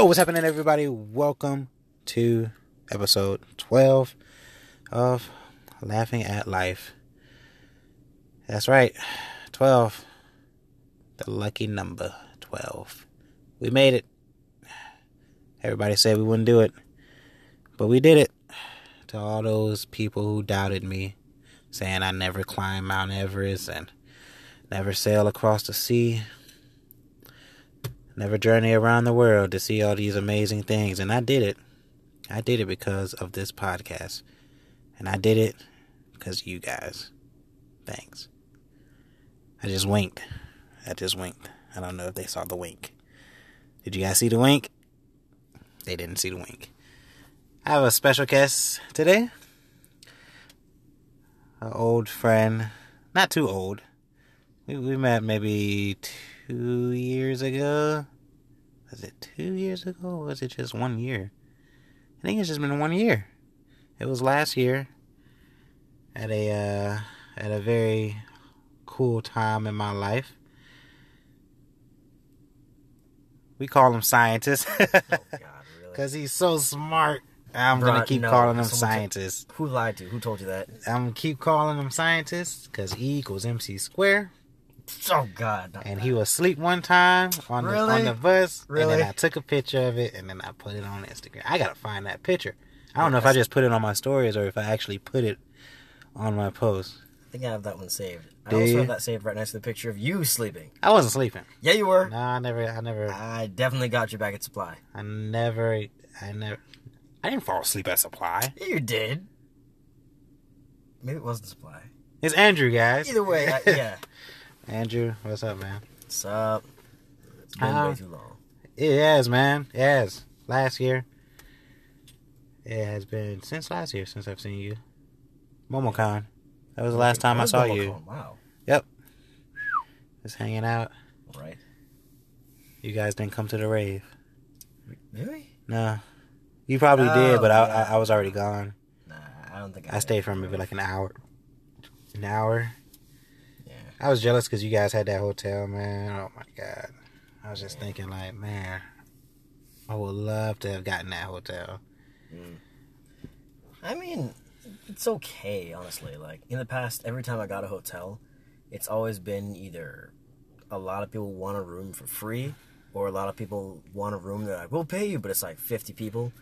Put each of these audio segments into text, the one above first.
Yo, what's happening, everybody? Welcome to episode 12 of Laughing at Life. That's right, 12. The lucky number 12. We made it. Everybody said we wouldn't do it, but we did it. To all those people who doubted me, saying I never climb Mount Everest and never sail across the sea, never journey around the world to see all these amazing things. And I did it. I did it because of this podcast. And I did it because you guys. Thanks. I just winked. I just winked. I don't know if they saw the wink. Did you guys see the wink? They didn't see the wink. I have a special guest today. An old friend. Not too old. We, we met maybe two years ago. Was it two years ago? Or was it just one year? I think it's just been one year. It was last year at a uh, at a very cool time in my life. We call him scientist Oh really? because he's so smart. I'm gonna keep no, calling him scientist. Who lied to? you? Who told you that? I'm gonna keep calling him scientist because E equals MC square. Oh God. And he was asleep one time on the on the bus. And Really? then I took a picture of it and then I put it on Instagram. I gotta find that picture. I don't know if I just put it on my stories or if I actually put it on my post. I think I have that one saved. I also you? have that saved right next to the picture of you sleeping. I wasn't sleeping. Yeah, you were. No, I never I never I definitely got you back at supply. I never I never I didn't fall asleep at supply. Yeah, you did. Maybe it wasn't supply. It's Andrew guys. Either way, I, yeah. Andrew, what's up man? What's up? It's been Uh, way too long. It has, man. It has. Last year. It has been since last year since I've seen you. MomoCon. That was the last time I saw was you. Wow. Yep. Just hanging out. Right. You guys didn't come to the rave. Really? No. You probably Oh, did, but I, yeah. I I was already gone. Nah, I don't think I. I stayed for maybe like an hour. An hour. I was jealous because you guys had that hotel, man. Oh my god. I was just thinking like, man, I would love to have gotten that hotel. Mm. I mean, it's okay, honestly. Like in the past, every time I got a hotel, it's always been either a lot of people want a room for free, or a lot of people want a room that like we'll pay you, but it's like fifty people,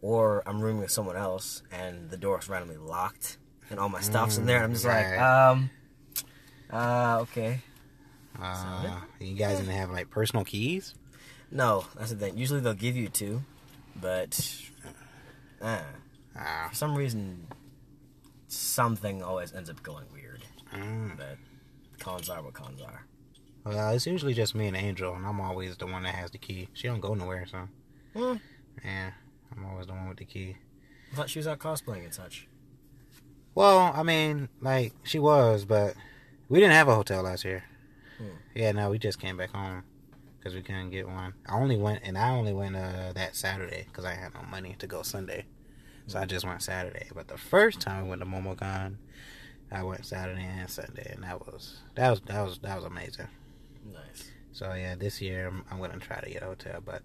or I'm rooming with someone else and the door's randomly locked and all my stuff's in there. And I'm just like, right. Um, um, uh, okay. Uh, you guys didn't have like personal keys? No, that's the thing. Usually they'll give you two, but uh, Ah, for some reason, something always ends up going weird. mm. But cons are what cons are. Well, it's usually just me and Angel, and I'm always the one that has the key. She don't go nowhere, so Hmm. yeah, I'm always the one with the key. I thought she was out cosplaying and such. Well, I mean, like she was, but we didn't have a hotel last year. Hmm. Yeah, no, we just came back home because we couldn't get one. I only went, and I only went uh, that Saturday because I had no money to go Sunday, so I just went Saturday. But the first time we went to MomoCon, I went Saturday and Sunday, and that was that was that was that was amazing. Nice. So yeah, this year I'm, I'm gonna try to get a hotel, but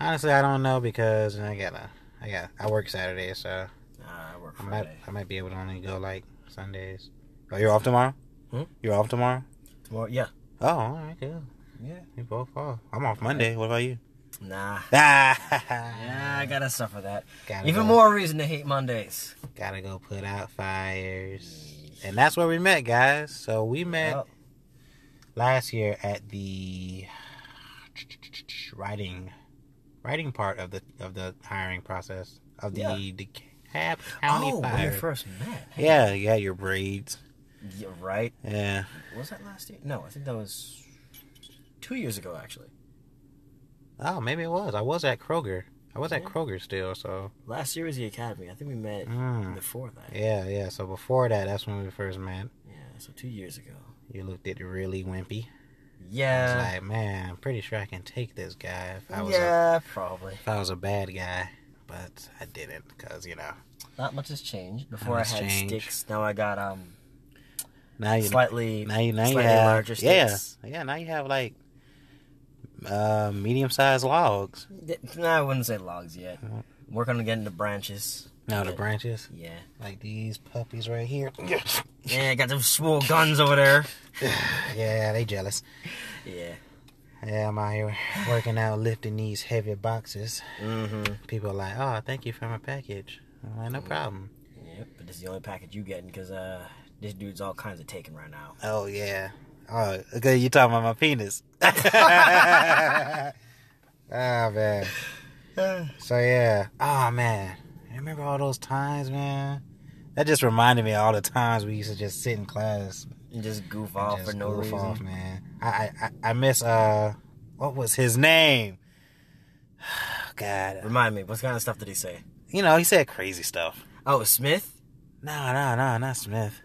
honestly, I don't know because I gotta, I got, I work Saturday, so Uh, I work I might, I might be able to only go like Sundays. Oh, you're off tomorrow? Hmm? You're off tomorrow? Tomorrow, yeah. Oh, all right, good. Yeah. We both off. I'm off Monday. What about you? Nah. Ah, Yeah, I gotta suffer that. gotta Even go, more reason to hate Mondays. Gotta go put out fires, and that's where we met, guys. So we met Well, last year at the writing writing part of the of the hiring process of the Yeah. DeKalb County oh, when we first met. Yeah, you had your braids. Yeah, right. Yeah. Was that last year? No, I think that was two years ago, actually. Oh, maybe it was. I was at Kroger. I was at Kroger still. So Last year was the academy. I think we met Mm. before that. yeah, yeah. So before that, that's when we first met. Yeah, so two years ago. You looked at really wimpy. I Yeah. was like, man, I'm pretty sure I can take this guy if I was a, yeah, probably. if I was a bad guy, but I didn't because you know Not much has changed. Before I had changed. sticks, now I got um now you slightly now you now you slightly have larger yeah sticks. yeah now you have like Uh, medium sized logs. No, I wouldn't say logs yet. Working on getting the branches. No, the branches. Yeah. Like these puppies right here. Yeah, got them small guns over there. yeah, they jealous. Yeah. Yeah, I'm out here working out, lifting these heavy boxes. Mm-hmm. People are like, oh, thank you for my package. I'm like, no problem. Yep, but this is the only package you getting because uh, this dude's all kinds of taken right now. Oh, yeah. Oh, okay, you talking about my penis. oh, man. So, yeah. Oh, man. You remember all those times, man? That just reminded me of all the times we used to just sit in class And just goof and off just for no goof reason. off, man. I, I, I I miss, uh, what was his name? God. Remind me, what kind of stuff did he say? You know, he said crazy stuff. Oh, Smith? No, no, no, not Smith.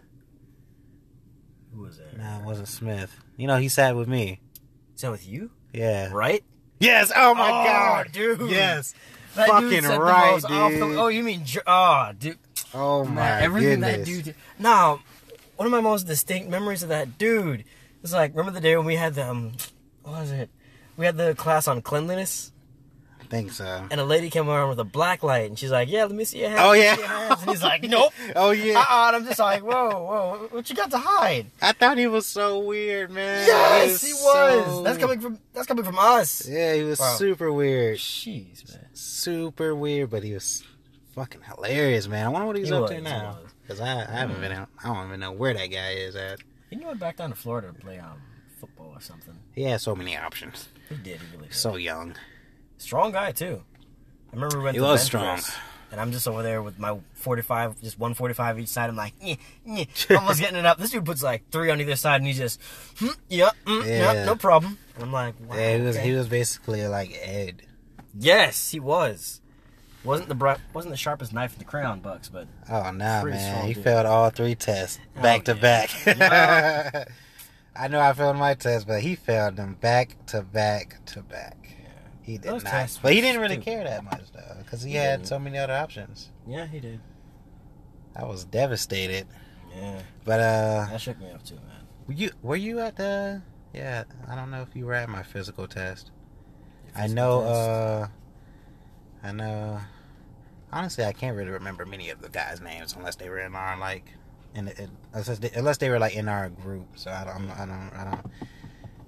Who was there? No, it wasn't Smith. You know, he sat with me. Is that with you? Yeah. Right? Yes. Oh my Oh, god, dude. Yes. That Fucking dude right, most off the- dude. oh, you mean... Jer- Oh, dude. Oh my Man, everything goodness. that dude did. Now, one of my most distinct memories of that dude is like, remember the day when we had the, um, what was it? We had the class on cleanliness, I think so. and a lady came around with a black light, and she's like, yeah, let me see your hands. Oh yeah. hands." And he's like, nope. oh yeah. Uh-uh. And I'm just like, whoa, whoa, what you got to hide? I thought he was so weird, man. Yes, he was. so- That's coming from that's coming from us. Yeah, he was Wow. super weird. Jeez, man. Super weird, but he was fucking hilarious, man. I wonder what he's He up was, to now. Cause I, I haven't been out. I don't even know where that guy is at. He went back down to Florida to play um football or something. He had so many options. He did. He really did. So young. Strong guy too. I remember we went He to was bench strong. press, and I'm just over there with my 45, just 145 each side. I'm like, "Nyeh, nyeh," almost getting it up. This dude puts like three on either side, and he's just, hmm, yep, mm, Yeah. yep, no problem. And I'm like, wow. Yeah, he was. okay. He was basically like Ed. Yes, he was. wasn't the wasn't the sharpest knife in the crayon box, but Oh no, man! He dude. failed all three tests Oh, back to yeah. back. I know I failed my test, but he failed them back to back to back. He did Those not, tests but he didn't really stupid. care that much though, because he, He had didn't. so many other options. yeah, he did. I was devastated. Yeah, But uh, that shook me up too, man. were you were you at the? Yeah, I don't know if you were at my physical test. I know. test. uh I know. Honestly, I can't really remember many of the guys' names unless they were in our like, in, in unless they, unless they were like in our group. So I don't, I don't, I don't,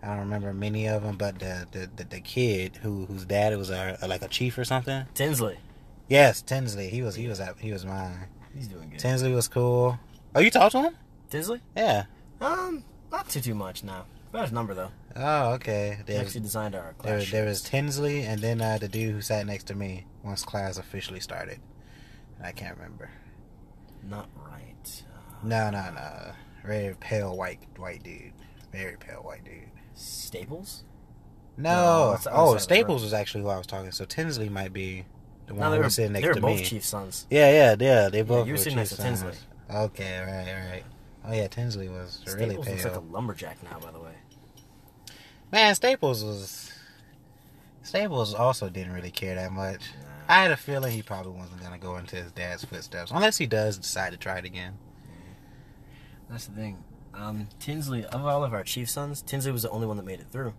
I don't remember many of them. But the the, the, the kid who whose dad was our like a chief or something. Tinsley, Yes, Tinsley. He was he was at he was mine. he's doing good. Tinsley was cool. Oh, you talked to him? Tinsley? Yeah. Um, not too too much now. Got his number though. Oh, okay. He There, actually designed our there, there was Tinsley, and then uh, the dude who sat next to me once class officially started. I can't remember. Not right. Uh, No, no, no. Very pale white white dude. Very pale white dude. Staples? No. No, that's- oh, Staples was actually who I was talking. So Tinsley might be the one No, they who were, was sitting they next were to both me. chief sons. Yeah, yeah, yeah. They both. you were were sitting next to Tinsley. sons. Okay, right, right. Oh yeah, Tinsley was really Staples pale. looks like a lumberjack now, by the way. Man, Staples was. Staples also didn't really care that much. Nah. I had a feeling he probably wasn't gonna go into his dad's footsteps, unless he does decide to try it again. Mm-hmm. That's the thing. Um, Tinsley, of all of our chief sons, Tinsley was the only one that made it through.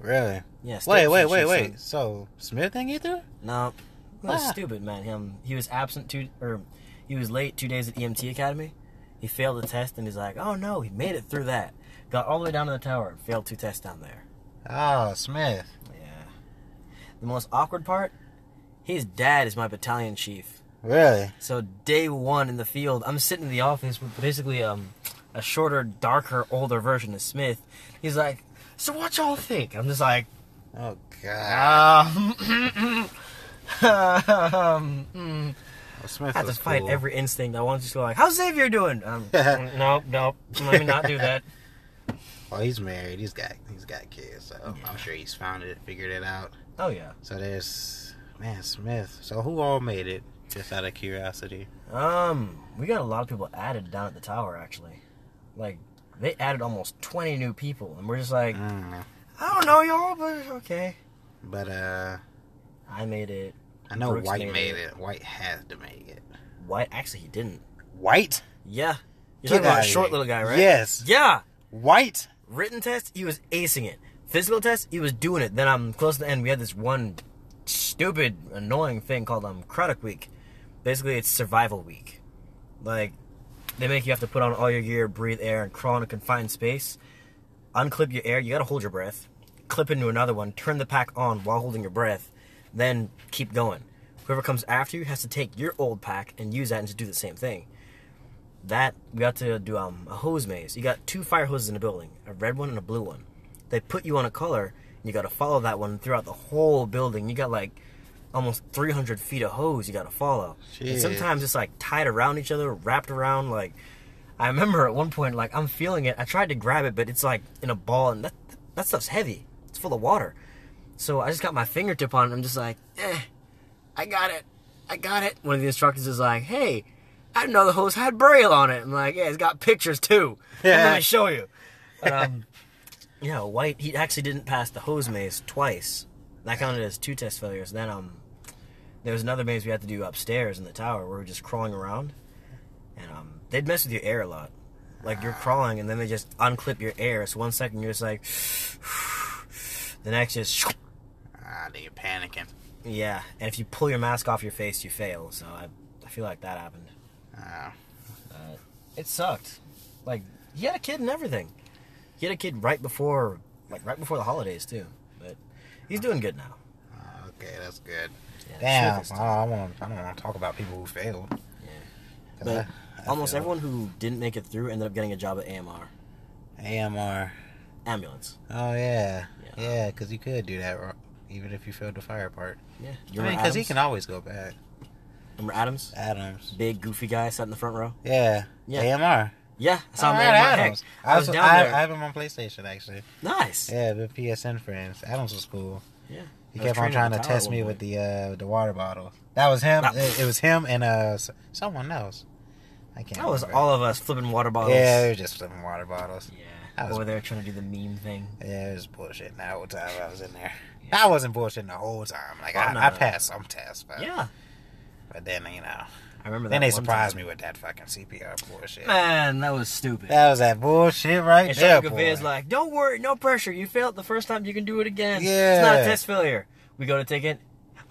Really? Yeah. Wait, wait, wait, wait. son. So Smith didn't get through? No, he was Ah. stupid, man. Him, he was absent two, or he was late two days at EMT Academy. He failed the test, and he's like, "Oh no, he made it through that." Got all the way down to the tower, and failed two tests down there. Oh, Smith. Yeah. The most awkward part, his dad is my battalion chief. Really? So day one in the field, I'm sitting in the office with basically um a shorter, darker, older version of Smith. He's like, "So what y'all think?" I'm just like, Oh God. um, mm. Well, Smith I have to fight cool. every instinct. I want to just go like, "How's Xavier doing?" Um, nope, nope. Let me not do that. Oh, he's married. He's got he's got kids, so I'm sure he's found it, figured it out. Oh yeah. So there's man Smith. So who all made it? Just out of curiosity. Um, we got a lot of people added down at the tower actually. Like they added almost 20 new people, and we're just like, Mm. I don't know y'all, but okay. But uh, I made it. I know Brooks White made made it. it. White has to make it. White actually he didn't. White? Yeah. You're Get talking about a short here. little guy, right? Yes. Yeah. White? Written test, he was acing it. physical test, he was doing it. Then I'm close to the end. We had this one stupid, annoying thing called um Craddock Week. Basically, it's survival week. Like they make you have to put on all your gear, breathe air, and crawl in a confined space. Unclip your air. You gotta hold your breath. Clip into another one. Turn the pack on while holding your breath. Then keep going. Whoever comes after you has to take your old pack and use that and just do the same thing. That we got to do um, a hose maze. You got two fire hoses in the building, a red one and a blue one. They put you on a color. and You got to follow that one throughout the whole building. You got like almost 300 feet of hose you got to follow. And sometimes it's like tied around each other, wrapped around. Like I remember at one point, like I'm feeling it. I tried to grab it, but it's like in a ball, and that that stuff's heavy. It's full of water. So I just got my fingertip on it. I'm just like, eh, I got it. I got it. One of the instructors is like, hey, I didn't know the hose had braille on it. I'm like, yeah, it's got pictures too. Yeah. Let me show you. But, um, yeah, White, he actually didn't pass the hose maze twice. That counted as two test failures. Then um, there was another maze we had to do upstairs in the tower where we were just crawling around. And um, they'd mess with your air a lot. Like you're crawling and then they just unclip your air. So one second you're just like, the next is, Ah, then you're panicking. yeah. And if you pull your mask off your face, you fail. So I, I feel like that happened. Ah. Uh, it sucked. Like he had a kid and everything. He had a kid right before, like right before the holidays too. But he's doing good now. Ah, okay, that's good. Yeah, Damn. Oh, I want. I don't want to talk about people who failed. Yeah. But I- I almost failed. everyone who didn't make it through ended up getting a job at AMR AMR. ambulance. Oh yeah, Yeah. yeah. Because you could do that, even if you failed the fire part. Yeah. I You mean, because he can always go back. Remember Adams? Adams. Big goofy guy sat in the front row. Yeah. Yeah. AMR. Yeah, I saw him right, at AMR. Adams. I was also- down I, there. I have him on PlayStation actually. nice. Yeah, the PSN friends. Adams was cool. Yeah. He kept on trying to at the tower test me with the uh, the water bottle. That was him. It, it was him and uh someone else. I can't. That was remember. all of us flipping water bottles. Yeah, they were just flipping water bottles. Yeah. That Over there trying to do the meme thing. Yeah, it was bullshit the whole time I was in there. Yeah. I wasn't bullshitting the whole time. Like Oh, I, no, I no. passed some tests, but Yeah. but then you know, I remember that. then they one surprised time. me with that fucking CPR bullshit. Man, that was stupid. That was that bullshit right And there, Shaka boy. is like, don't worry, no pressure. You failed the first time, you can do it again. Yeah. It's not a test failure. We go to take it.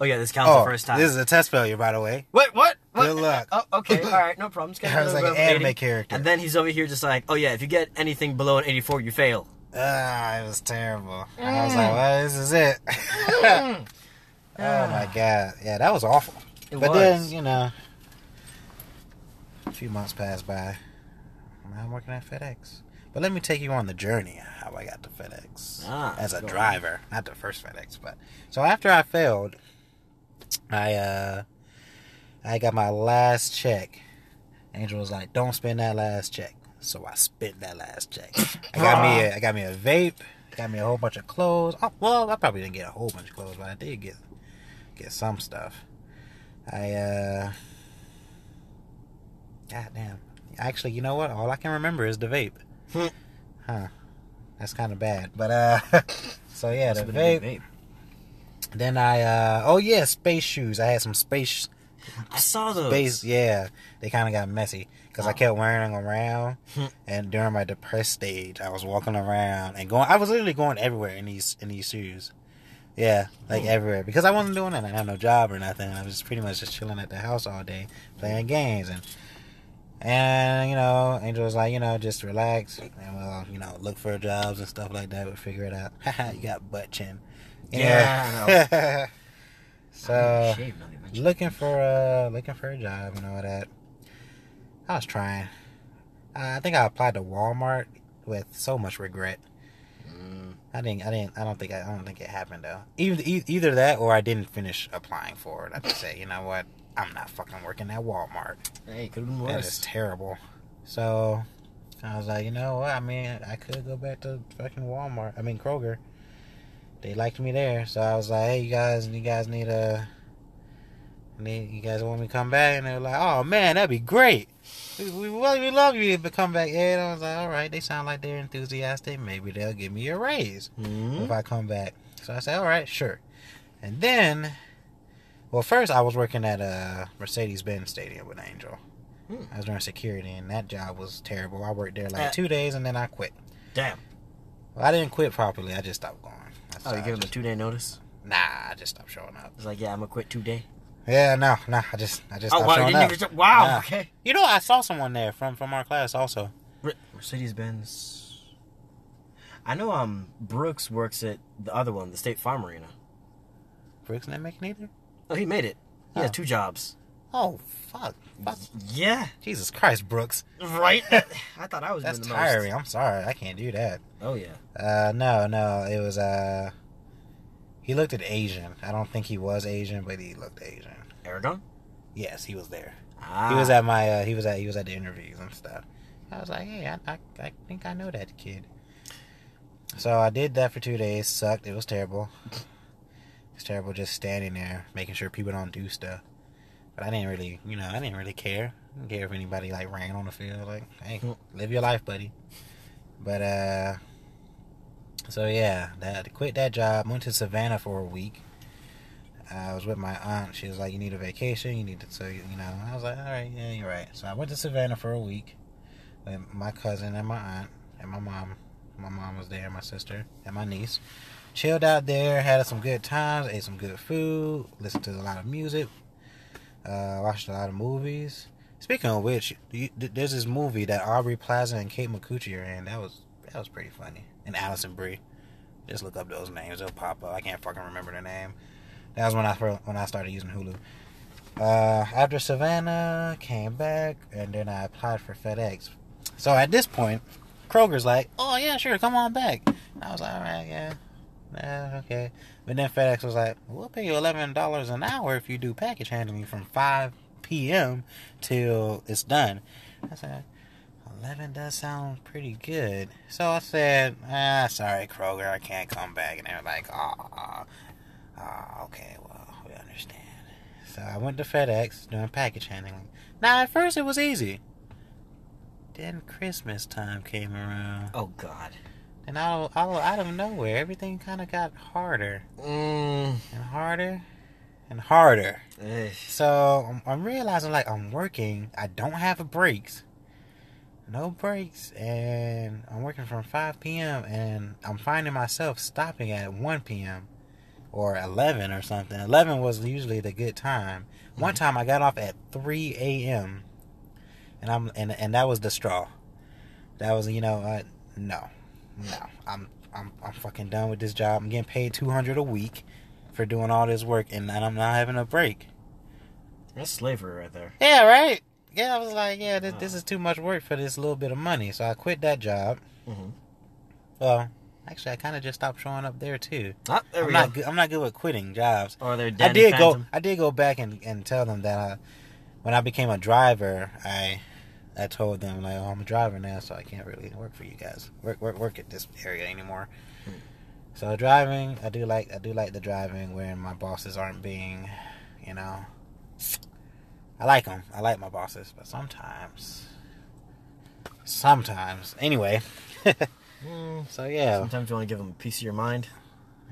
Oh yeah, this counts oh, the first time. this is a test failure, by the way. Wait, what? what? Good luck. Oh, okay, all right, no problem. Just get I was like an rating. anime character. And then he's over here just like, oh yeah, if you get anything below an 84, you fail. Ah, it was terrible. I Mm. was like, well, this is it. oh my god, yeah, that was awful. It but was. then you know, a few months passed by. Now I'm working at FedEx. But let me take you on the journey how I got to FedEx Ah, as a go on. driver, not the first FedEx, but so after I failed, I uh, I got my last check. Angel was like, "Don't spend that last check," so I spent that last check. I got me, a, I got me a vape, got me a whole bunch of clothes. Oh, well, I probably didn't get a whole bunch of clothes, but I did get get some stuff. I uh, god damn. Actually, you know what? All I can remember is the vape. Hmm. huh? That's kind of bad, but uh, so yeah, Must the have been a vape. vape. Then I uh, oh yeah, space shoes. I had some space I saw those. space. Yeah, they kind of got messy because I Oh. kept wearing them around. Hmm. and during my depressed stage, I was walking around and going. I was literally going everywhere in these in these shoes. Yeah, like Hmm. everywhere because I wasn't doing anything. I had no job or nothing. I was pretty much just chilling at the house all day playing games and. And you know, Angel was like, you know, just relax and we'll, you know, look for jobs and stuff like that. We'll figure it out. Haha, you got butt chin. Yeah, Yeah. so Shaved, not even. looking for uh looking for a job and all that. I was trying. I think I applied to Walmart with so much regret. Mm, I didn't. I didn't. I don't think. I, I don't think it happened though. Either either that or I didn't finish applying for it. I just say, you know what? I'm not fucking working at Walmart. hey, could have been worse. is terrible. So I was like, you know what? I mean, I could go back to fucking Walmart. I mean Kroger. They liked me there, so I was like, hey, you guys, you guys need a. Need, you guys want me to come back? And they were like, "Oh man, that'd be great. We, we, well, we love you to come back." Yeah, and I was like, "All right." They sound like they're enthusiastic. Maybe they'll give me a raise Mhm. if I come back. So I said, "All right, sure." And then, well, first I was working at a Mercedes Benz Stadium with Angel. Hmm. I was doing security, and that job was terrible. I worked there like Uh, two days, and then I quit. Damn. Well, I didn't quit properly. I just stopped going. That's Oh, you gave him a two day notice? Nah, I just stopped showing up. It's like, yeah, I'm gonna quit two day. Yeah, no, no. I just, I just Oh, wow, showing up. show- wow, Yeah. okay. You know, I saw someone there from from our class also. Mercedes Benz. I know um Brooks works at the other one, the State Farm Arena. Brooks not making either. Oh, he made it. He has Oh. two jobs. Oh fuck! fuck. Yeah. Jesus Christ, Brooks. Right? I thought I was That's tiring. most. I'm sorry. I can't do that. Oh yeah. Uh, no, no. It was uh, he looked at Asian. I don't think he was Asian, but he looked Asian. Aragon? Yes, he was there. Ah. He was at my. Uh, he was at. He was at the interviews and stuff. I was like, hey, I, I, I think I know that kid. So I did that for two days. Sucked. It was terrible. It's terrible just standing there, making sure people don't do stuff. But I didn't really, you know, I didn't really care. I didn't care if anybody like ran on the field. Like, hey, Hmm. live your life, buddy. But uh, so yeah, that quit that job. Went to Savannah for a week. I was with my aunt. She was like, "You need a vacation. You need to." So you know, I was like, "All right, yeah, you're right." So I went to Savannah for a week with my cousin and my aunt and my mom. My mom was there, my sister and my niece. Chilled out there, had some good times, ate some good food, listened to a lot of music, uh, watched a lot of movies. Speaking of which, you, there's this movie that Aubrey Plaza and Kate Micucci are in. That was that was pretty funny. And Alison Brie. Just look up those names; they'll pop up. I can't fucking remember their name. That was when I when I started using Hulu. Uh, after Savannah, came back, and then I applied for FedEx. So at this point, Kroger's like, "Oh yeah, sure, come on back." I was like, "All right, yeah, yeah, okay." But then FedEx was like, "We'll pay you eleven dollars an hour if you do package handling from five p.m. till it's done." I said, 11 does sound pretty good. So I said, ah, sorry, Kroger, I can't come back. And they were like, ah, ah, okay, well, we understand. So I went to FedEx doing package handling. Now, at first it was easy. Then Christmas time came around. Oh God. And out, out, out of nowhere, everything kind of got harder Mm. and harder and harder. So I'm, I'm realizing like I'm working. I don't have a breaks. No breaks, and I'm working from 5 p.m. and I'm finding myself stopping at 1 p.m. or 11 or something. 11 was usually the good time. One time I got off at 3 a.m. and I'm and and that was the straw. That was you know uh, no, no. I'm I'm I'm fucking done with this job. I'm getting paid 200 a week for doing all this work, and, and I'm not having a break. That's slavery right there. Yeah, right. Yeah, I was like, yeah, this, this is too much work for this little bit of money. So I quit that job. Mhm. Well, actually, I kind of just stopped showing up there too. Ah, there I'm we not go. good. I'm not good with quitting jobs. Or they're I did go. I did go back and, and tell them that I, when I became a driver, I I told them like, oh, I'm a driver now, so I can't really work for you guys. Work work work at this area anymore. Hmm. So driving, I do like I do like the driving when my bosses aren't being, you know. I like them. I like my bosses, but sometimes, sometimes, anyway. Mm. so yeah, Sometimes you want to give them a piece of your mind.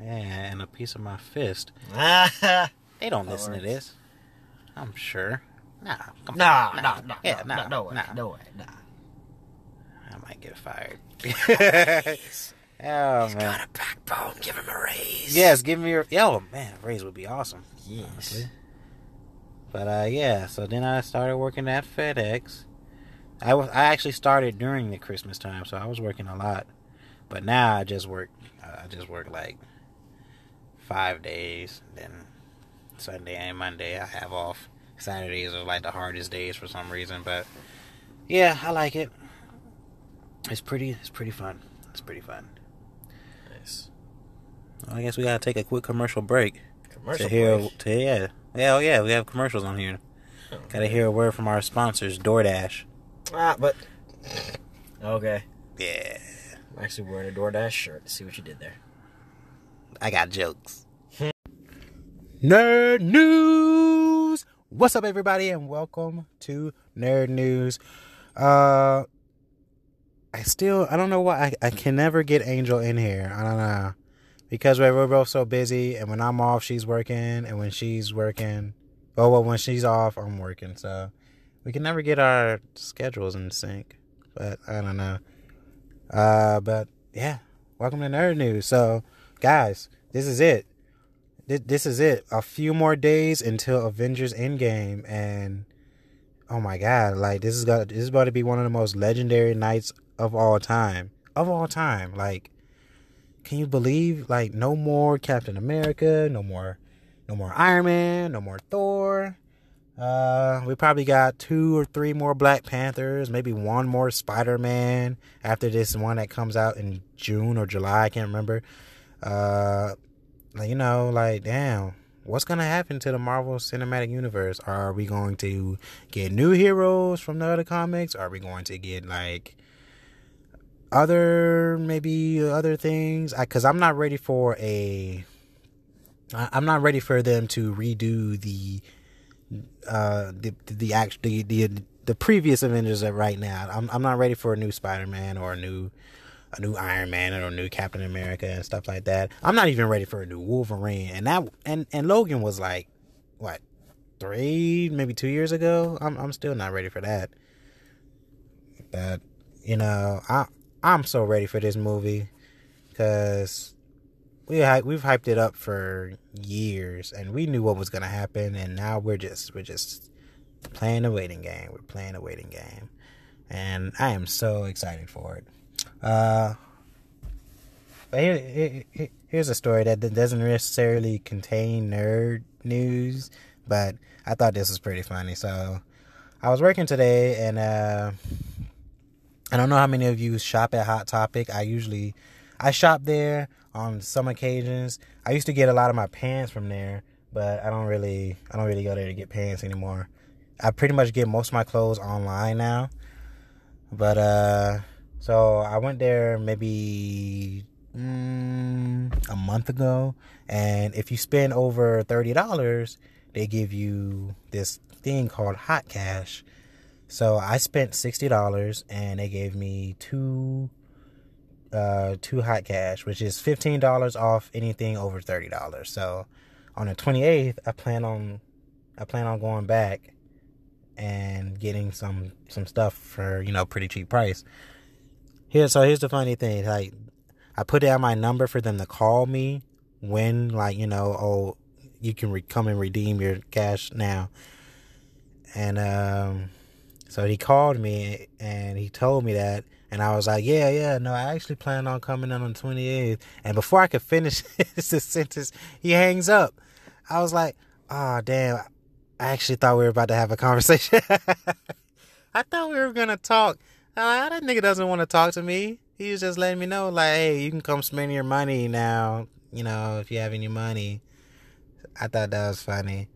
yeah, and a piece of my fist. They don't That listen to this. I'm sure. Nah, come nah, on. nah, nah, Yeah, nah, nah, no way, nah. no way, nah. I might get fired. oh man. Got a backbone. Give him a raise. Yes, give me your. Yo, man, a raise would be awesome. Yes. honestly. But uh, yeah. So then I started working at FedEx. I was. I actually started during the Christmas time, so I was working a lot. But now I just work. I just work like five days. Then Sunday and Monday I have off. Saturdays are like the hardest days for some reason, but yeah, I like it. It's pretty. It's pretty fun. It's pretty fun. Nice. Well, I guess we gotta take a quick commercial break Commercial to hear. break. To yeah, yeah, oh yeah, we have commercials on here. Oh, Gotta hear a word from our sponsors, DoorDash. Ah, but okay. Yeah, I'm actually wearing a DoorDash shirt. See what you did there. I got jokes. Nerd news. What's up, everybody, and welcome to Nerd News. Uh, I still I don't know why I, I can never get Angel in here. I don't know because we're, both so busy, and when I'm off, she's working, and when she's working, oh well, when she's off, I'm working. So we can never get our schedules in sync. But I don't know. Uh, but yeah, welcome to Nerd News. So, guys, this is it. This, this is it. A few more days until Avengers Endgame, and oh my god, like this is got this is about to be one of the most legendary nights of all time. Of all time, like, can you believe? Like, no more Captain America, no more, no more Iron Man, no more Thor. Uh, we probably got two or three more Black Panthers, maybe one more Spider Man after this one that comes out in June or July. I can't remember. Uh, you know, like, damn, what's gonna happen to the Marvel Cinematic Universe? Are we going to get new heroes from the other comics? Are we going to get like other maybe other things? Because I'm not ready for a. I'm not ready for them to redo the uh the the act the the the previous Avengers right now. I'm I'm not ready for a new Spider Man or a new a new Iron Man or a new Captain America and stuff like that. I'm not even ready for a new Wolverine. And that and and Logan was like what three maybe two years ago. I'm I'm still not ready for that. But you know I I'm so ready for this movie because we we've hyped it up for years and we knew what was gonna happen and now we're just we're just playing a waiting game. We're playing a waiting game, and I am so excited for it. Uh, but here, here, here's a story that doesn't necessarily contain nerd news, but I thought this was pretty funny. So I was working today, and uh, I don't know how many of you shop at Hot Topic. I usually I shop there on some occasions. I used to get a lot of my pants from there, but I don't really I don't really go there to get pants anymore. I pretty much get most of my clothes online now. But uh so I went there maybe mm, a month ago and if you spend over $30, they give you this thing called hot cash. So I spent $60 and they gave me two uh, two hot cash, which is fifteen dollars off anything over thirty dollars. So on the twenty eighth, I plan on I plan on going back and getting some some stuff for you know pretty cheap price. Here, so here's the funny thing: like I put down my number for them to call me when like you know oh you can re- come and redeem your cash now, and um, so he called me and he told me that and I was like, yeah, yeah, no, I actually plan on coming in on the 28th. And before I could finish the sentence, he hangs up. I was like, oh, damn. I actually thought we were about to have a conversation. I thought we were going to talk. Like, that nigga doesn't want to talk to me. He was just letting me know, like, hey, you can come spend your money now, you know, if you have any money. I thought that was funny.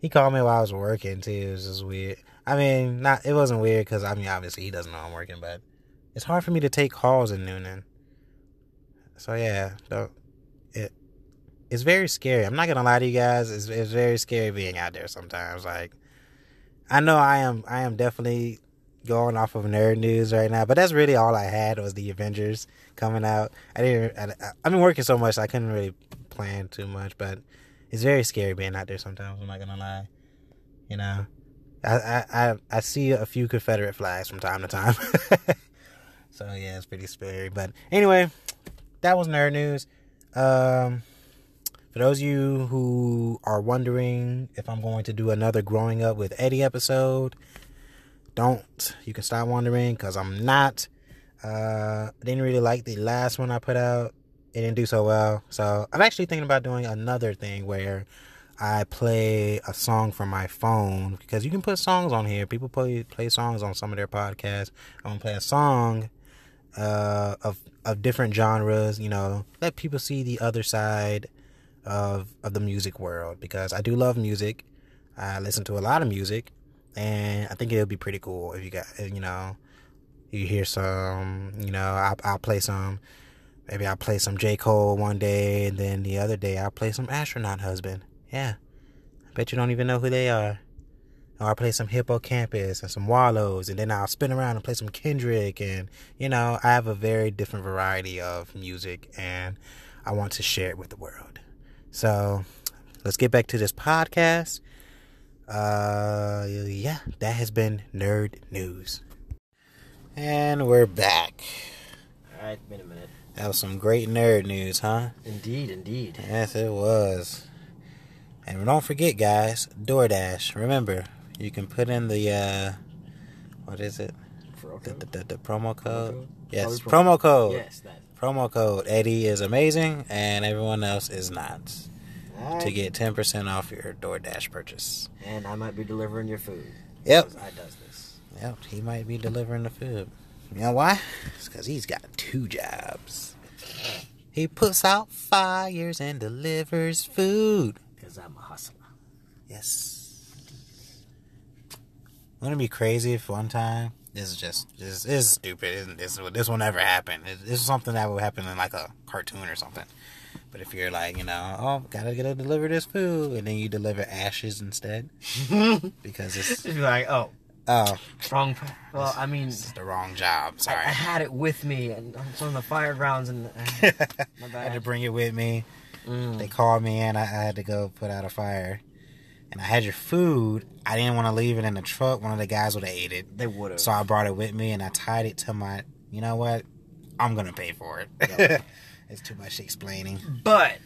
He called me while I was working, too. It was just weird. I mean, not it wasn't weird because, I mean, obviously he doesn't know I'm working, but it's hard for me to take calls in Newnan. So yeah, it it's very scary. I'm not gonna lie to you guys. It's it's very scary being out there sometimes. Like I know I am I am definitely going off of nerd news right now, but that's really all I had was the Avengers coming out. I didn't. I, I've been working so much, I couldn't really plan too much. But it's very scary being out there sometimes. I'm not gonna lie. You know, I I I see a few Confederate flags from time to time. So yeah, it's pretty scary. But anyway, that was nerd news. Um, for those of you who are wondering if I'm going to do another growing up with Eddie episode, don't. You can stop wondering because I'm not. Uh, didn't really like the last one I put out. It didn't do so well. So I'm actually thinking about doing another thing where I play a song from my phone because you can put songs on here. People play play songs on some of their podcasts. I'm gonna play a song uh, of of different genres. You know, let people see the other side of of the music world because I do love music. I listen to a lot of music, and I think it'll be pretty cool if you got you know you hear some. You know, I'll, I'll play some. Maybe I'll play some J Cole one day, and then the other day I'll play some Astronaut Husband. Yeah, I bet you don't even know who they are. Or I'll play some Hippo Campus and some Wallows, and then I'll spin around and play some Kendrick. And, you know, I have a very different variety of music, and I want to share it with the world. So let's get back to this podcast. Uh, yeah, that has been Nerd News. And we're back. Alright, been a minute. That was some great nerd news, huh? Indeed, indeed. Yes, it was. And don't forget, guys, DoorDash. Remember, you can put in the uh, what is it? The, the, the, the promo code. Yes, Probably promo code. Yes, that. Promo code Eddie is amazing, and everyone else is not. To get ten percent off your DoorDash purchase. And I might be delivering your food. Yep. I does this. Yep, he might be delivering the food. You know why? It's because he's got two jobs. He puts out fires and delivers food. Because I'm a hustler. Yes. Wouldn't it be crazy if one time this is just this, is stupid. This this will never happen? This is something that will happen in like a cartoon or something. But if you're like, you know, oh, gotta gotta deliver this food, and then you deliver ashes instead because it's be like, oh, oh, wrong. Well, I mean, it's the wrong job. I, Sorry. I had it with me, and it's on the fire grounds, and uh, I had to bring it with me. Mm. They called me and I, I had to go put out a fire. And I had your food. I didn't want to leave it in the truck. One of the guys would have ate it. They would have. So I brought it with me and I tied it to my. You know what? I'm gonna pay for it. Yeah. it's too much explaining. But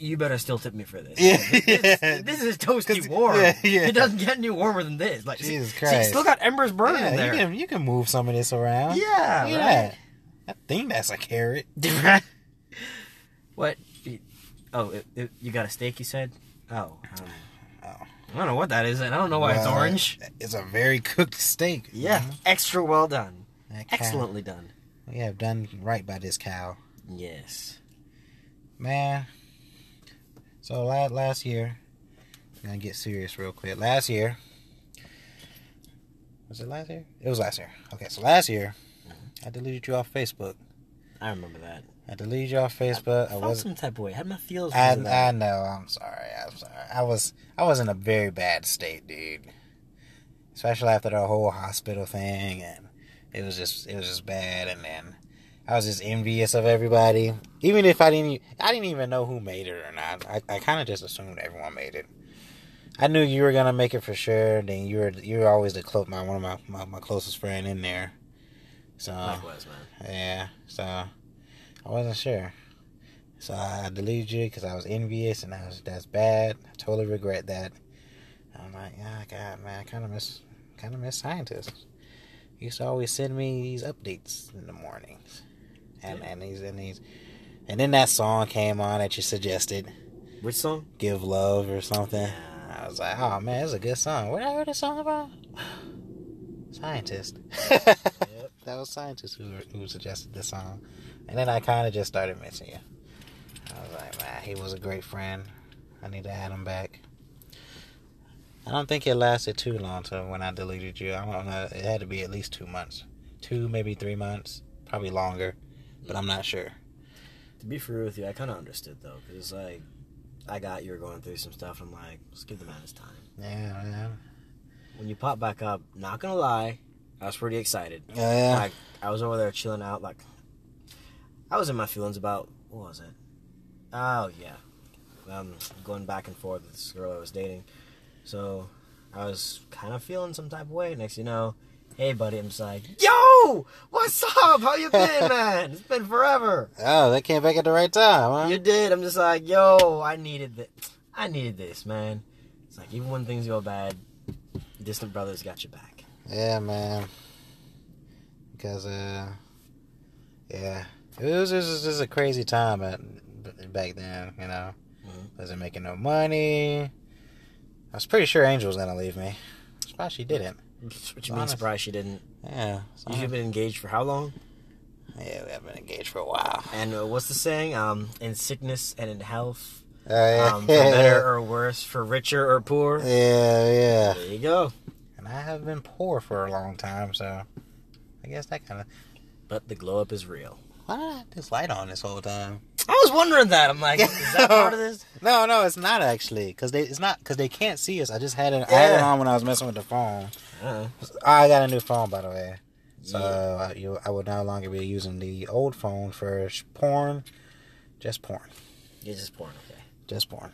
you better still tip me for this. Yeah. This, this is toasty warm. yeah, yeah. It doesn't get any warmer than this. Like, see- Jesus see, Christ. still got embers burning Yeah, there. you can you can move some of this around. Yeah, at right. that. I think that's a carrot. what? Oh, it, it, you got a steak? You said? Oh, um, Oh. I don't know what that is, and I don't know why it's orange. It's a very cooked steak. Yeah, Mhm. extra well done, excellently done. We have done right by this cow. Yes. Man. So last last year, I'm gonna get serious real quick. Last year, was it last year? It was last year. Okay, so last year, mm-hmm. I deleted you off Facebook. I remember that. I deleted you off Facebook. I felt was. some type of way. Had my feels. I, because of that. I know. I'm sorry. I'm sorry. I was I was in a very bad state, dude. Especially after the whole hospital thing, and it was just it was just bad. And then I was just envious of everybody, even if I didn't I didn't even know who made it or not. I, I kind of just assumed everyone made it. I knew you were gonna make it for sure. Then you were you were always the close my one of my, my my closest friend in there. So Likewise, man. yeah, so I wasn't sure. So I deleted you because I was envious and I was that's bad. I totally regret that. I'm like, yeah, God, man, I kind of miss, kind of miss scientists. He used to always send me these updates in the mornings, and and these and these, and then that song came on that you suggested, Which song? "Give Love" or something. I was like, oh man, it's a good song. What I heard this song about? Scientist. yep. That was scientist who who suggested this song, and then I kind of just started missing you. I was like, man, he was a great friend. I need to add him back. I don't think it lasted too long to when I deleted you. I don't know. It had to be at least two months, two maybe three months, probably longer, but I'm not sure. To be for real with you, I kind of understood though, because like, I got you were going through some stuff. I'm like, let's give the man his time. Yeah, yeah, When you pop back up, not gonna lie, I was pretty excited. yeah. Like, I was over there chilling out. Like, I was in my feelings about what was it? Oh yeah, um, going back and forth with this girl I was dating. So I was kind of feeling some type of way. Next, you know, hey buddy, I'm just like, yo, what's up? How you been, man? It's been forever. Oh, they came back at the right time, huh? You did. I'm just like, yo, I needed this. I needed this, man. It's like even when things go bad, distant brothers got your back. Yeah, man. Because, uh, yeah, it was just, just a crazy time at, back then. You know, Mhm. wasn't making no money. I was pretty sure Angel was gonna leave me. Surprised she didn't. What you mean Honest. surprised she didn't? Yeah, so- You've been engaged for how long? yeah, we have been engaged for a while. And uh, what's the saying? Um, in sickness and in health, Oh, yeah, um, for better or worse, for richer or poor. yeah, yeah. There you go. And I have been poor for a long time, so I guess that kind of. But the glow up is real. Why did I have this light on this whole time? I was wondering that. I'm like, is that part of this? No, no, it's not actually because they it's not because they can't see us. I just had it. I had it on when I was messing with the phone. Uh, I got a new phone, by the way. So Yeah. I, you, I would no longer be using the old phone for porn. Just porn. you're just porn, okay. Just porn.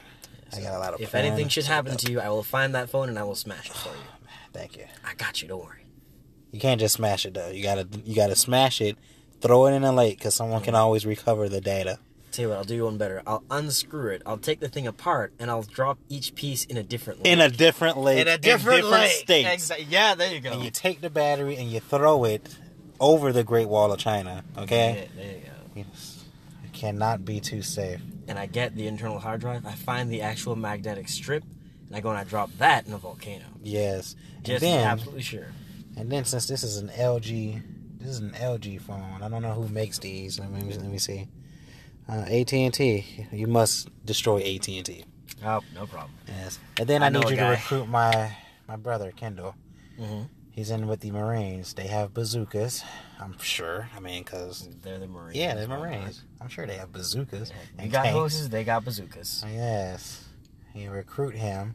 I got a lot of. If porn. anything should happen to you, I will find that phone and I will smash it for you. Thank you. I got you. Don't worry. You can't just smash it though. You gotta you gotta smash it throw it in a lake because someone can always recover the data. Tell you what, I'll do one better. I'll unscrew it. I'll take the thing apart and I'll drop each piece in a different lake. In a different lake, in a different, lake. states. Exactly. Yeah, there you go. And you take the battery and you throw it over the Great Wall of China. Okay, Yeah, there you go. It's- it cannot be too safe. And I get the internal hard drive. I find the actual magnetic strip, and I go and I drop that in a volcano. Yes, Just and to be then absolutely sure. and then since this is an LG, this is an LG phone. I don't know who makes these. Let me let me see. Uh, AT and T. You must destroy AT and T. Oh, no problem. Yes, and then I I, need you guy. to recruit my my brother Kendall. Mhm. He's in with the Marines. They have bazookas. I'm sure. I mean, cause They're the Marines. yeah, they're Marines. I'm sure they have bazookas. And got tanks. hoses, they got bazookas. Yes, you recruit him,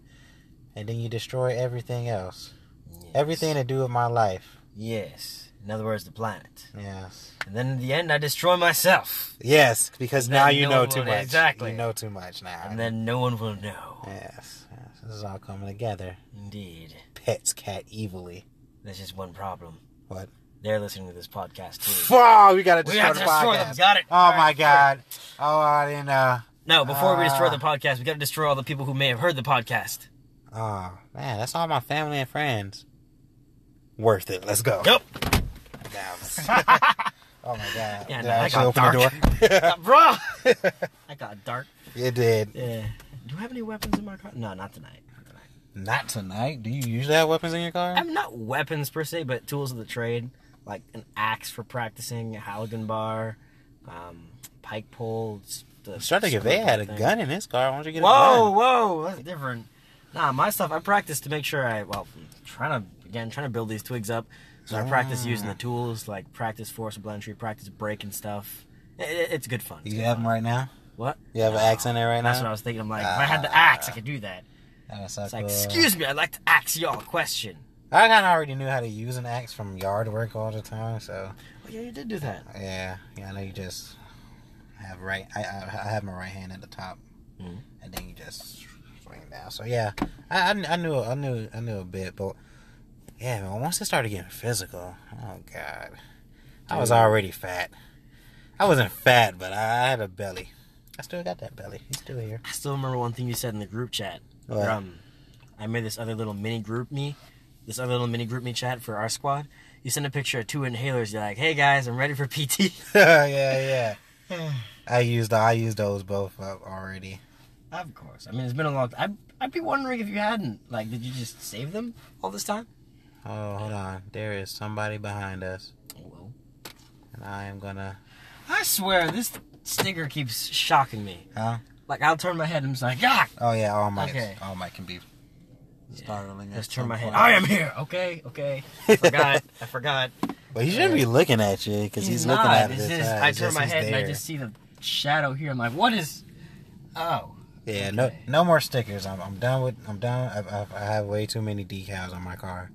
and then you destroy everything else. Yes. Everything to do with my life. Yes. In other words, the planet. Yes. And then in the end, I destroy myself. Yes, because now you no know too much. exactly. You know too much now. And then no one will know. Yes, yes. This is all coming together. Indeed. Pets cat evilly. There's just one problem. What? They're listening to this podcast too. Wow, we gotta We destroy have the to destroy them. podcast. Got it. Oh All my right, god. Oh, I didn't know. No, before we destroy Ah. the podcast, we got to destroy all the people who may have heard the podcast. Oh man, that's all my family and friends. Worth it. Let's go. Yep. Down. oh my god. Yeah, Did no, I I actually got open the door? Bro! I got dark. it did. Yeah. Do I have any weapons in my car? No, not tonight. Not tonight. Not tonight. Do you usually have weapons in your car? I'm not weapons per se, but tools of the trade, like an axe for practicing, a Halligan bar, um, pike pole. s- The Starting if they had a thing. gun in his car, why don't you get a Whoa, gun? whoa, that's different. Nah, my stuff I practice to make sure I well, I'm trying to again trying to build these twigs up. So I practice using the tools, like practice force of entry, practice breaking stuff. It, it- it's good fun. It's You good have fun. them right now? What? You have an axe in there right That's now? That's what I was thinking. I'm like, if I had the axe, I could do that. That's so It's like, excuse me, I'd like to ask y'all a question. I kind of already knew how to use an axe from yard work all the time, so Oh yeah, you did do that. yeah, yeah. I know you just have right. I I, I have my right hand at the top, Mhm. and then you just swing down. So yeah, I, I, I knew I knew I knew a bit, but yeah, man. Once it started getting physical, oh god, I was already fat. I wasn't fat, but I had a belly. I still got that belly. He's still here. I still remember one thing you said in the group chat. What? Where, um, I made this other little mini GroupMe, this other little mini GroupMe chat for our squad. You sent a picture of two inhalers. You're like, "Hey guys, I'm ready for PT." yeah, yeah. I used I used those both up already. of course. I mean, it's been a long. I'd, I'd be wondering if you hadn't. Like, did you just save them all this time? Oh, hold on. There is somebody behind us, Well, and I am gonna. I swear this sticker keeps shocking me. Huh? Like, I'll turn my head and it's like, ah, Oh yeah, all my, Okay. All my can be startling. just turn some my head. I am here. Okay, okay. I forgot. I forgot. But he shouldn't be looking at you because he's, looking not. at it. It's this just- I turn my he's head and I just see the shadow here. I'm like, what is? Oh, Yeah, no, no more stickers. I'm, I'm done with. I'm done. I, I, I have way too many decals on my car.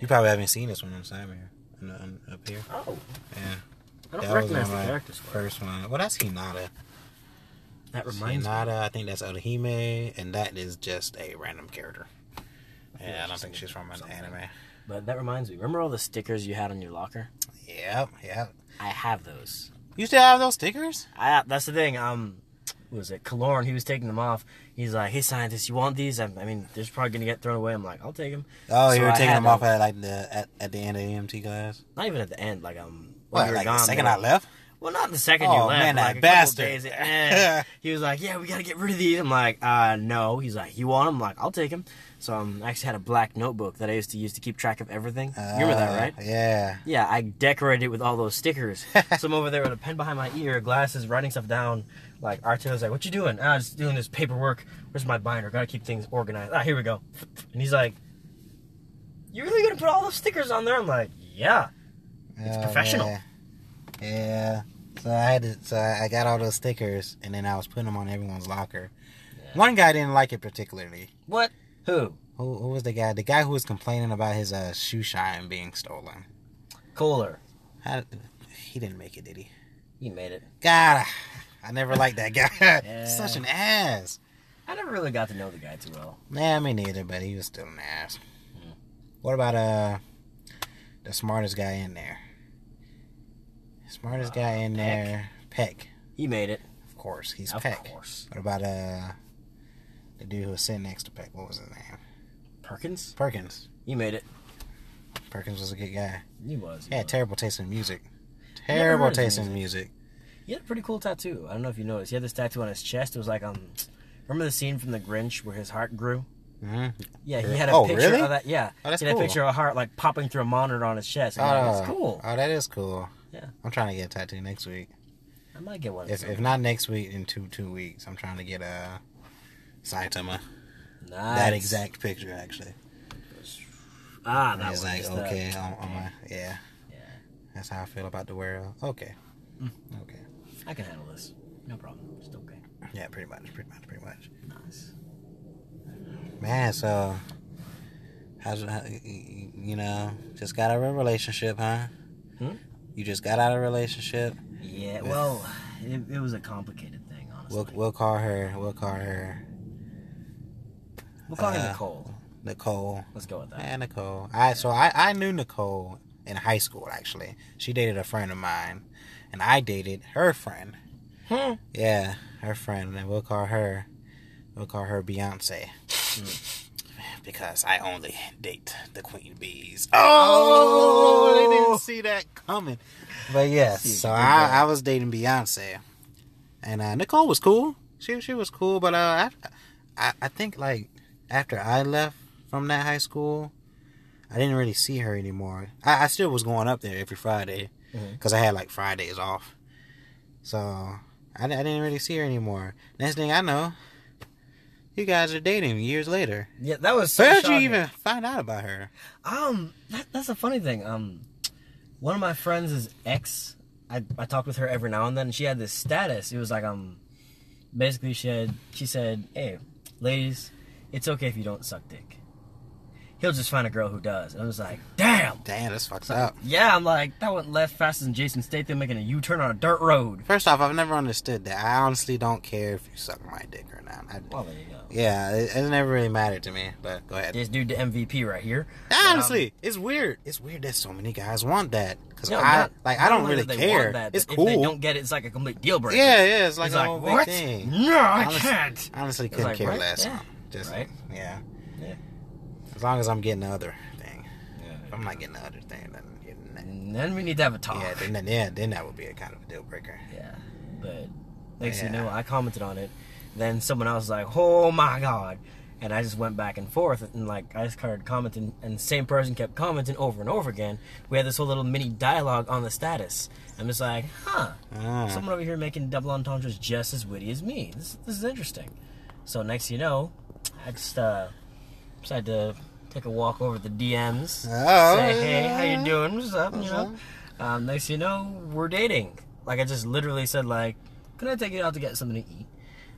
You probably haven't seen this one on here, on, on, up here. oh. Yeah, I don't That was recognize on the my characters. first one. Well, that's Hinata. That reminds me. Hinata. I think that's Otahime, and that is just a random character. Yeah, I don't think she's from an something. anime. But that reminds me. Remember all the stickers you had on your locker? Yep, yep. I have those. You still have those stickers? I that's the thing. Um, what was it? Kalorn, he was taking them off. He's like, "Hey, scientist, you want these? I, I mean, they're probably gonna get thrown away." I'm like, "I'll take them." Oh, So you were I taking them off them. at like the at, at the end of the EMT class. Not even at the end. Like um, What? Like the second I left? Well, not the second Oh, you left. man, that like, a bastard. Days, eh. he was like, "Yeah, we gotta get rid of these." I'm like, "Uh, no." He's like, "You want them?" I'm like, "I'll take them." So um, I actually had a black notebook that I used to use to keep track of everything. you remember that, Uh, right? Yeah. Yeah, I decorated it with all those stickers. so I'm over there with a pen behind my ear, glasses, writing stuff down. Like Arteo's like, "What you doing?" Ah, just doing this paperwork. Where's my binder? Gotta keep things organized. Ah, here we go. And he's like, "You really gonna put all those stickers on there?" I'm like, "Yeah." It's Oh, professional. man. Yeah. So I had to, so I I got all those stickers and then I was putting them on everyone's locker. Yeah. One guy didn't like it particularly. What? Who? Who, who was the guy? The guy who was complaining about his uh, shoe shine being stolen. Kohler. How, he didn't make it, did he? He made it. God, I never liked that guy. Yeah. Such an ass. I never really got to know the guy too well. Nah, me neither, but he was still an ass. Hmm. What about uh the smartest guy in there? Smartest guy in Peck. there, Peck. He made it. Of course, he's of Peck. course. What about uh the dude who was sitting next to Peck? What was his name? Perkins. Perkins. He made it. Perkins was a good guy. He was. He was. terrible taste in music. Terrible taste in music. He had a pretty cool tattoo. I don't know if you noticed. He had this tattoo on his chest. It was like um, remember the scene from The Grinch where his heart grew? hmm Yeah, he had a Oh, picture really? of that. Yeah, Oh, that's he had cool. a picture of a heart like popping through a monitor on his chest. Oh, like, that's cool. Oh, that is cool. Yeah. I'm trying to get a tattoo next week. I might get one. If if not next week, in two two weeks, I'm trying to get a Saitama. nice. That exact picture, actually. Ah, that one. like the- okay, my yeah. Yeah. That's how I feel about the world. Okay. Mm. Okay. I can handle this. No problem. Just okay. Yeah, pretty much, pretty much, pretty much. Nice. Man, so how's how, you know just got out of a relationship, huh? Hmm? You just got out of a relationship. Yeah. Well, it, it was a complicated thing, honestly. We'll we'll call her. We'll call her We'll call her uh, Nicole. Nicole. Let's go with that. Yeah, Nicole. I so I I knew Nicole in high school actually. She dated a friend of mine, and I dated her friend. Hmm. Yeah, her friend, and we'll call her. We'll call her Beyonce. Because I only date the queen bees. Oh, they didn't see that coming. But yes, so I. I was dating Beyonce, and uh, Nicole was cool. She she was cool, but uh, I, I I think like after I left from that high school, I didn't really see her anymore. I, I still was going up there every Friday Because I had like Fridays off. So I, I didn't really see her anymore. Next thing I know, you guys are dating years later. Yeah, that was so Where did you even find out about her? Um, that, that's a funny thing. Um, one of my friends' is ex, I, I talked with her every now and then, and she had this status. It was like, um, basically she had, she said, hey, ladies, it's okay if you don't suck dick. He'll just find a girl who does. And I was like, damn. Damn, that's fucked up. Yeah, I'm like, that went left faster than Jason Statham making a U-turn on a dirt road. First off, I've never understood that. I honestly don't care if you suck my dick or not. I, Well, there you go. yeah, it, it never really mattered to me. But go ahead. This dude, the MVP right here. Um, honestly, it's weird. It's weird that so many guys want that because No, I not- like. I don't really care. That, it's cool. If they don't get it, it's like a complete deal breaker. yeah, yeah. It's like a like, what? thing. No, I Honestly- can't. Honestly, couldn't like, care right? less. Yeah. Just Right? yeah. Yeah. As long as I'm getting the other thing. If I'm not getting the other thing, then you're not- And then we need to have a talk. yeah, then, then yeah, then that would be a kind of a deal breaker. Yeah. But next thing you know, I commented on it. Then someone else was like, "Oh my god," and I just went back and forth, and like I just started commenting, and the same person kept commenting over and over again. We had this whole little mini dialogue on the status. I'm just like, huh. Ah. Someone over here making double entendres just as witty as me. This, this is interesting. So next you know, I just uh, decided to take a walk over the DMs. Oh. Say, hey, how you doing? What's up? You know. Um, next you know, we're dating. Like I just literally said, like, can I take you out to get something to eat?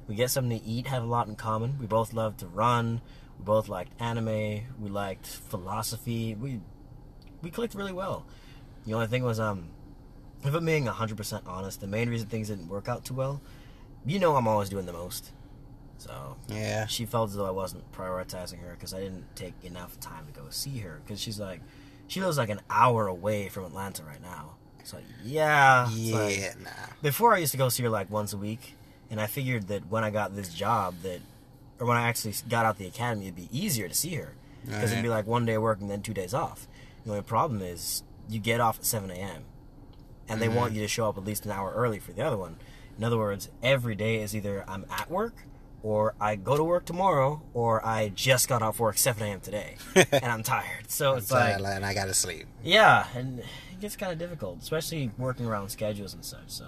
We get something to eat, have a lot in common. We both love to run. We both liked anime. We liked philosophy. We we clicked really well. The only thing was, um, if I'm being 100% honest, the main reason things didn't work out too well, you know I'm always doing the most. So Yeah. she felt as though I wasn't prioritizing her because I didn't take enough time to go see her. Because she's like, she lives like an hour away from Atlanta right now. So yeah. Yeah, like- nah. before I used to go see her like once a week, and I figured that when I got this job, that or when I actually got out the academy, it'd be easier to see her because it'd be like one day of work and then two days off. The only problem is you get off at seven a.m. and they want mm-hmm. you to show up at least an hour early for the other one. In other words, every day is either I'm at work or I go to work tomorrow or I just got off work seven a.m. today and I'm tired. So it's like and I gotta sleep. yeah, and it gets kind of difficult, especially working around schedules and such. So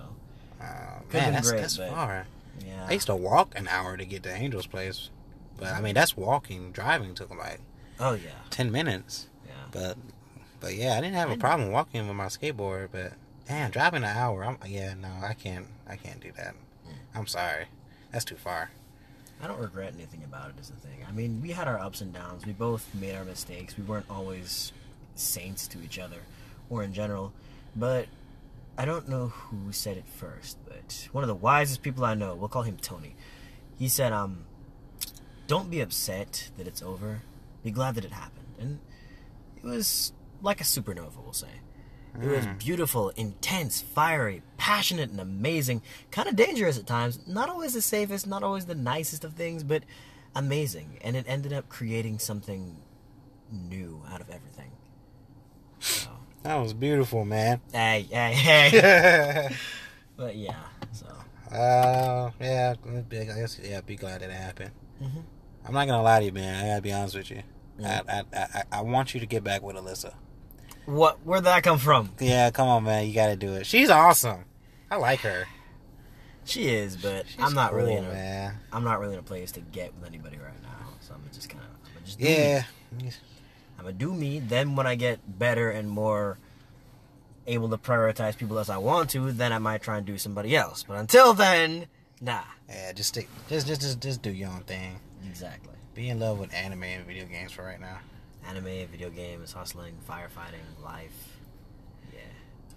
Oh, man, that's, great, that's far. yeah. I used to walk an hour to get to Angel's place, but I mean that's walking. Driving took like Oh yeah, ten minutes. yeah. But but yeah, I didn't have a problem walking with my skateboard. But damn, driving an hour. I'm, yeah, no, I can't. I can't do that. Hmm. I'm sorry. That's too far. I don't regret anything about it. Is the thing. I mean, we had our ups and downs. We both made our mistakes. We weren't always saints to each other, or in general. But I don't know who said it first. But one of the wisest people I know, we'll call him Tony. He said, "Um, don't be upset that it's over. Be glad that it happened." And it was like a supernova, we'll say. It was Mm. beautiful, intense, fiery, passionate, and amazing. Kind of dangerous at times. Not always the safest, not always the nicest of things, but amazing. And it ended up creating something new out of everything. So, That was beautiful, man. hey, hey, hey. but yeah, so. Uh, yeah, I guess yeah, be glad that it happened. Mhm. I'm not gonna lie to you, man. I gotta be honest with you. Mhm. I, I, I I want you to get back with Alyssa. What? Where'd that come from? Yeah, come on, man. You gotta do it. She's awesome. I like her. She is, but She's I'm not really in a, man. I'm not really in a place to get with anybody right now. So I'm just kind of, just Yeah, me. I'm gonna do me. Then when I get better and more able to prioritize people as I want to, then I might try and do somebody else. But until then, nah. yeah. Just stick. Just just just just do your own thing. Exactly. Be in love with anime and video games for right now. Anime, video games, hustling, firefighting, life. Yeah,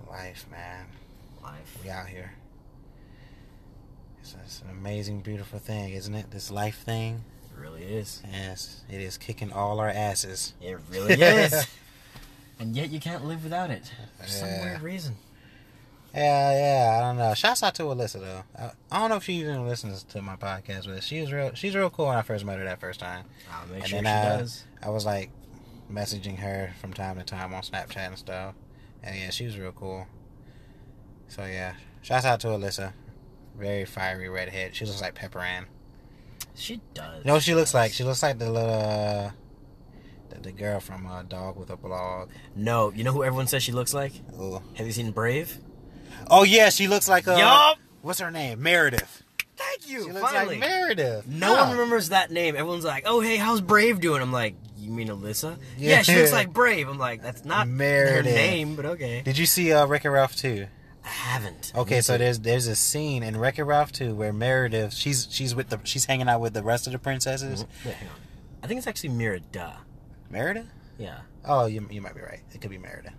Life, man. life. We out here. It's, it's an amazing, beautiful thing, isn't it? This life thing. It really is. Yes, it is kicking all our asses. It really is. and yet you can't live without it for some weird reason. Yeah, yeah, I don't know. Shouts out to Alyssa though. I, I don't know if she even listens to my podcast, but she was real. She's real cool when I first met her that first time. I'll make And sure then she I- does. I was like messaging her from time to time on Snapchat and stuff, and yeah, she was real cool. So yeah, shouts out to Alyssa. Very fiery redhead. She looks like Pepper Ann. She does. You know she looks like? She looks like the little uh, the, the girl from uh, Dog with a Blog. No, you know who everyone says she looks like? Ooh. Have you seen Brave? Oh yeah, she looks like uh, Yup! What's her name? Meredith. Thank you. She looks finally. like Meredith. no Yeah. one remembers that name. Everyone's like, "Oh, hey, how's Brave doing?" I'm like, "You mean Alyssa?" Yeah, Yeah. she looks like Brave. I'm like, "That's not Meredith. her name, but okay." Did you see uh, Wreck-It Ralph too? I haven't. Okay, so there's there's a scene in Wreck-It Ralph 2 where Meredith she's she's with the she's hanging out with the rest of the princesses. Wait, hang on. I think it's actually Merida. Merida? Yeah. Oh, you you might be right. It could be Meredith.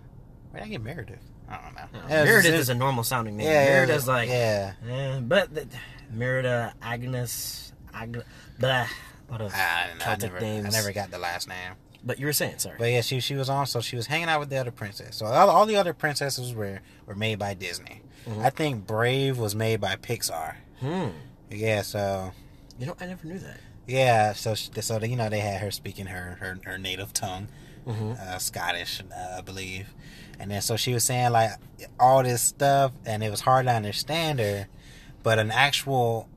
Where did I get Meredith? I don't know. No, Yeah, Meredith is a normal sounding name. yeah, yeah, Merida's like, yeah. eh, but the, Merida, Agnes, Ag, blah, what of I, I, never names. I never got the last name. But you were saying, sorry. But yeah, she she was on. So she was hanging out with the other princess. So all, all the other princesses were were made by Disney. Mhm. I think Brave was made by Pixar. hmm. Yeah. So You know, I never knew that. yeah. So so you know they had her speaking her her, her native tongue. Mm-hmm. uh, Scottish, uh, I believe. And then so she was saying like all this stuff, and it was hard to understand her. But an actual,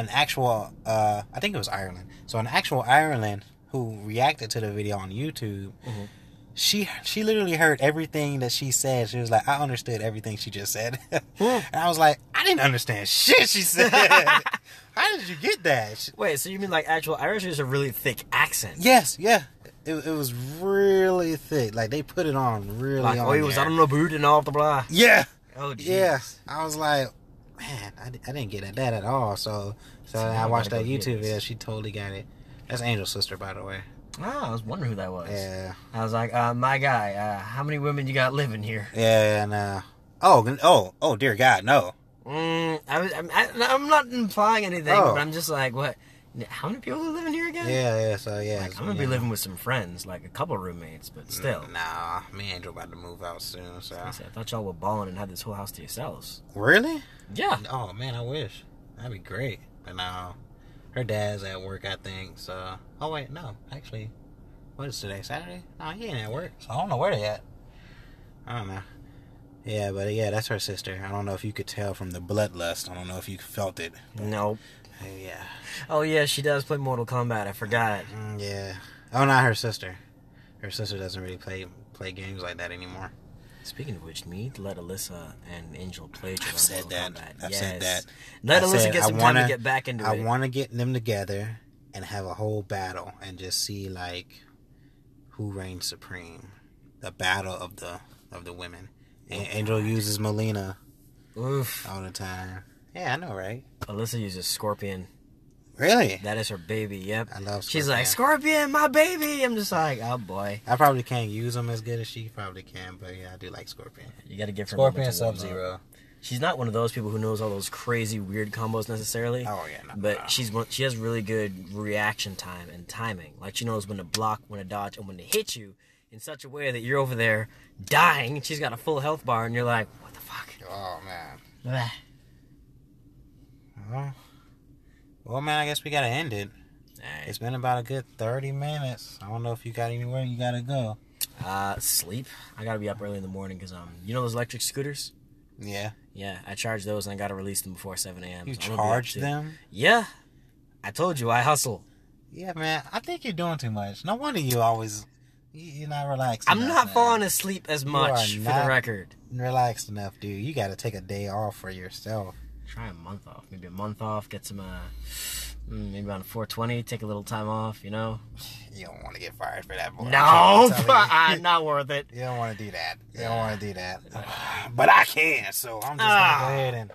an actual, uh, I think it was Ireland. So an actual Ireland who reacted to the video on YouTube. Mhm. She she literally heard everything that she said. She was like, I understood everything she just said, and I was like, I didn't understand shit she said. How did you get that? Wait, so you mean like actual Irish is a really thick accent? Yes, yeah. It, it was really thick. Like they put it on really Like, on. oh, he was there. on the boot and all the blah. Yeah, Oh, jeez. yeah. I was like, man, I, I didn't get at that at all. So, so I watched that YouTube video. She totally got it. That's Angel's sister, by the way. Ah, I was wondering who that was. Yeah, I was like, uh, my guy, uh, how many women you got living here? yeah, and uh, oh, oh, oh, dear God, no. Mm, I was, I'm, I, I'm not implying anything, Oh. but I'm just like, what? How many people are living here again? Yeah, yeah. So yeah, Like, I'm gonna be living with some friends, like a couple roommates, but still. Nah, me and Angel about to move out soon. So I said, I thought y'all were balling and had this whole house to yourselves. really? Yeah. Oh man, I wish that'd be great. But no, her dad's at work, I think. So, oh wait, no, actually, what is today? Saturday? No, he ain't at work. So I don't know where they at. I don't know. Yeah, but yeah, that's her sister. I don't know if you could tell from the bloodlust. I don't know if you felt it. Nope. Uh, yeah, Oh yeah, she does play Mortal Kombat. I forgot. Mm, yeah. Oh, not her sister. Her sister doesn't really play play games like that anymore. Speaking of which, to let Alyssa and Angel play. I've said that. Kombat. I've yes. said that. Let I Alyssa said get some time wanna- to get back into I it. I want to get them together and have a whole battle and just see like who reigns supreme. The battle of the of the women. And Angel uses Mileena Oof. all the time. Yeah, I know, right? Alyssa uses Scorpion. Really? That is her baby. Yep. I love. She's like Scorpion. Scorpion, my baby. I'm just like, oh boy. I probably can't use them as good as she probably can, but yeah, I do like Scorpion. You got to give her. Scorpion, Sub. Zero. She's not one of those people who knows all those crazy weird combos necessarily. Oh yeah, no, But no. she's one, she has really good reaction time and timing. Like she knows when to block, when to dodge, and when to hit you in such a way that you're over there dying, and she's got a full health bar, and you're like, what the fuck? Oh man. Bleh. Well, well, man. I guess we gotta end it. Alright. It's been about a good thirty minutes. I don't know if you got anywhere you gotta go. Uh, sleep. I gotta be up early in the morning because um, you know those electric scooters? Yeah. Yeah, I charge those and I gotta release them before 7 a.m. You so I'm gonna be up charge them? Yeah, I told you I hustle. Yeah, man. I think you're doing too much. No wonder you always you- you're not relaxed. I'm enough, not man. falling asleep as much for the record. relaxed enough, dude. You got to take a day off for yourself. Try a month off, maybe a month off. Get some, uh, mm, maybe on 420. Take a little time off. You know? You don't want to get fired for that, boy. No, I'm uh, not worth it. You don't want to do that. You don't want to do that. But I can, so I'm just Ah. gonna go ahead and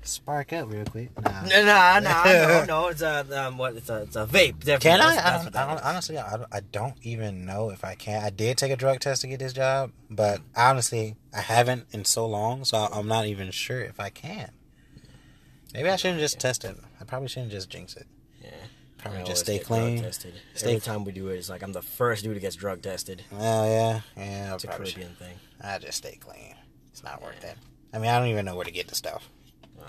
spark up real quick. Nah. No, no, no, no, no. It's a um, what? It's a, it's a vape. Definitely. Can I? That's- I, that's I that don't, is. honestly, I, don't- I don't even know if I can. I did take a drug test to get this job, but honestly, I haven't in so long, so I'm not even sure if I can. Maybe I shouldn't just test it. I probably shouldn't just jinx it. Yeah. Probably just stay clean. Tested. Stay- Every time we do it, it's like I'm the first dude who gets drug tested. Well, yeah, yeah. It's a probably should. Thing. I just stay clean. It's not worth it. I mean, I don't even know where to get the stuff.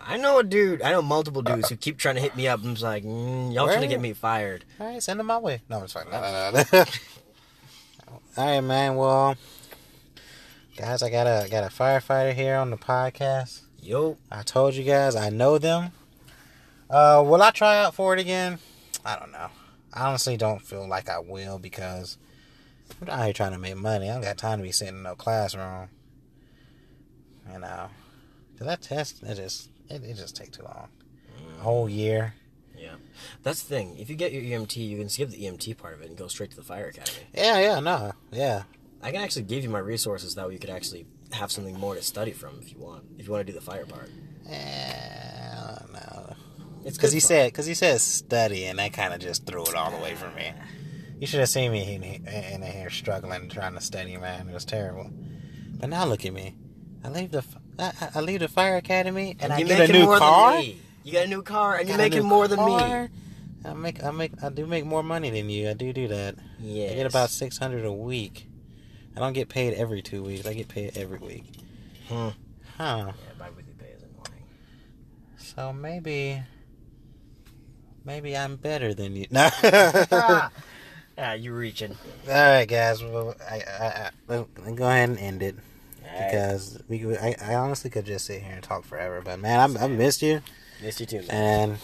I know a dude. I know multiple dudes who keep trying to hit me up. I'm just like, mm, y'all trying to get me fired. All right, send them my way. No, it's fine. No, no, no, no. All right, man. Well, guys, I got a got a firefighter here on the podcast. Yo, I told you guys I know them. Uh, will I try out for it again? I don't know. I honestly don't feel like I will because I'm out here trying to make money. I don't got time to be sitting in no classroom. You know, cause that test it just it, it just take too long. A whole year. Yeah, that's the thing. If you get your EMT, you can skip the EMT part of it and go straight to the fire academy. Yeah, yeah, no, yeah. I can actually give you my resources that way you could actually have something more to study from if you want. If you want to do the fire part, I don't know. it's Because he fun. said, because he said study, and that kind of just threw it all away from me. You should have seen me in, in, in here struggling trying to study, man. It was terrible. But now look at me. I leave the I leave the fire academy, and I you're get a new more car. You got a new car, and you're making more than me. I make, I make, I do make more money than you. I do do that. Yeah. I get about six hundred a week. I don't get paid every two weeks. I get paid every week. Hmm. Huh. Yeah, bi-weekly pay is annoying. So maybe, maybe I'm better than you. No. Ah, you reaching. All right, guys. Well, I, I, I, well, go ahead and end it because we. we- I, I honestly could just sit here and talk forever, but man, I, I missed you, Missed you too, man. and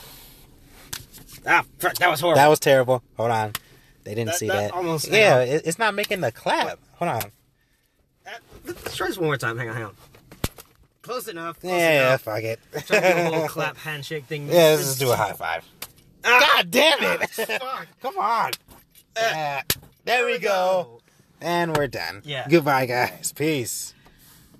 Ah, that was horrible. that was terrible. Hold on, they didn't That- see that that. almost- yeah, it, it's not making the clap. Hold on. Let's try this one more time. Hang on, hang on. Close enough. Close Yeah, enough. fuck it. Try to do a whole clap handshake thing. Yeah, let's just do a high five. Ah, God damn it! fuck. Come on. Yeah, there we go. And we're done. Yeah. Goodbye, guys. Peace.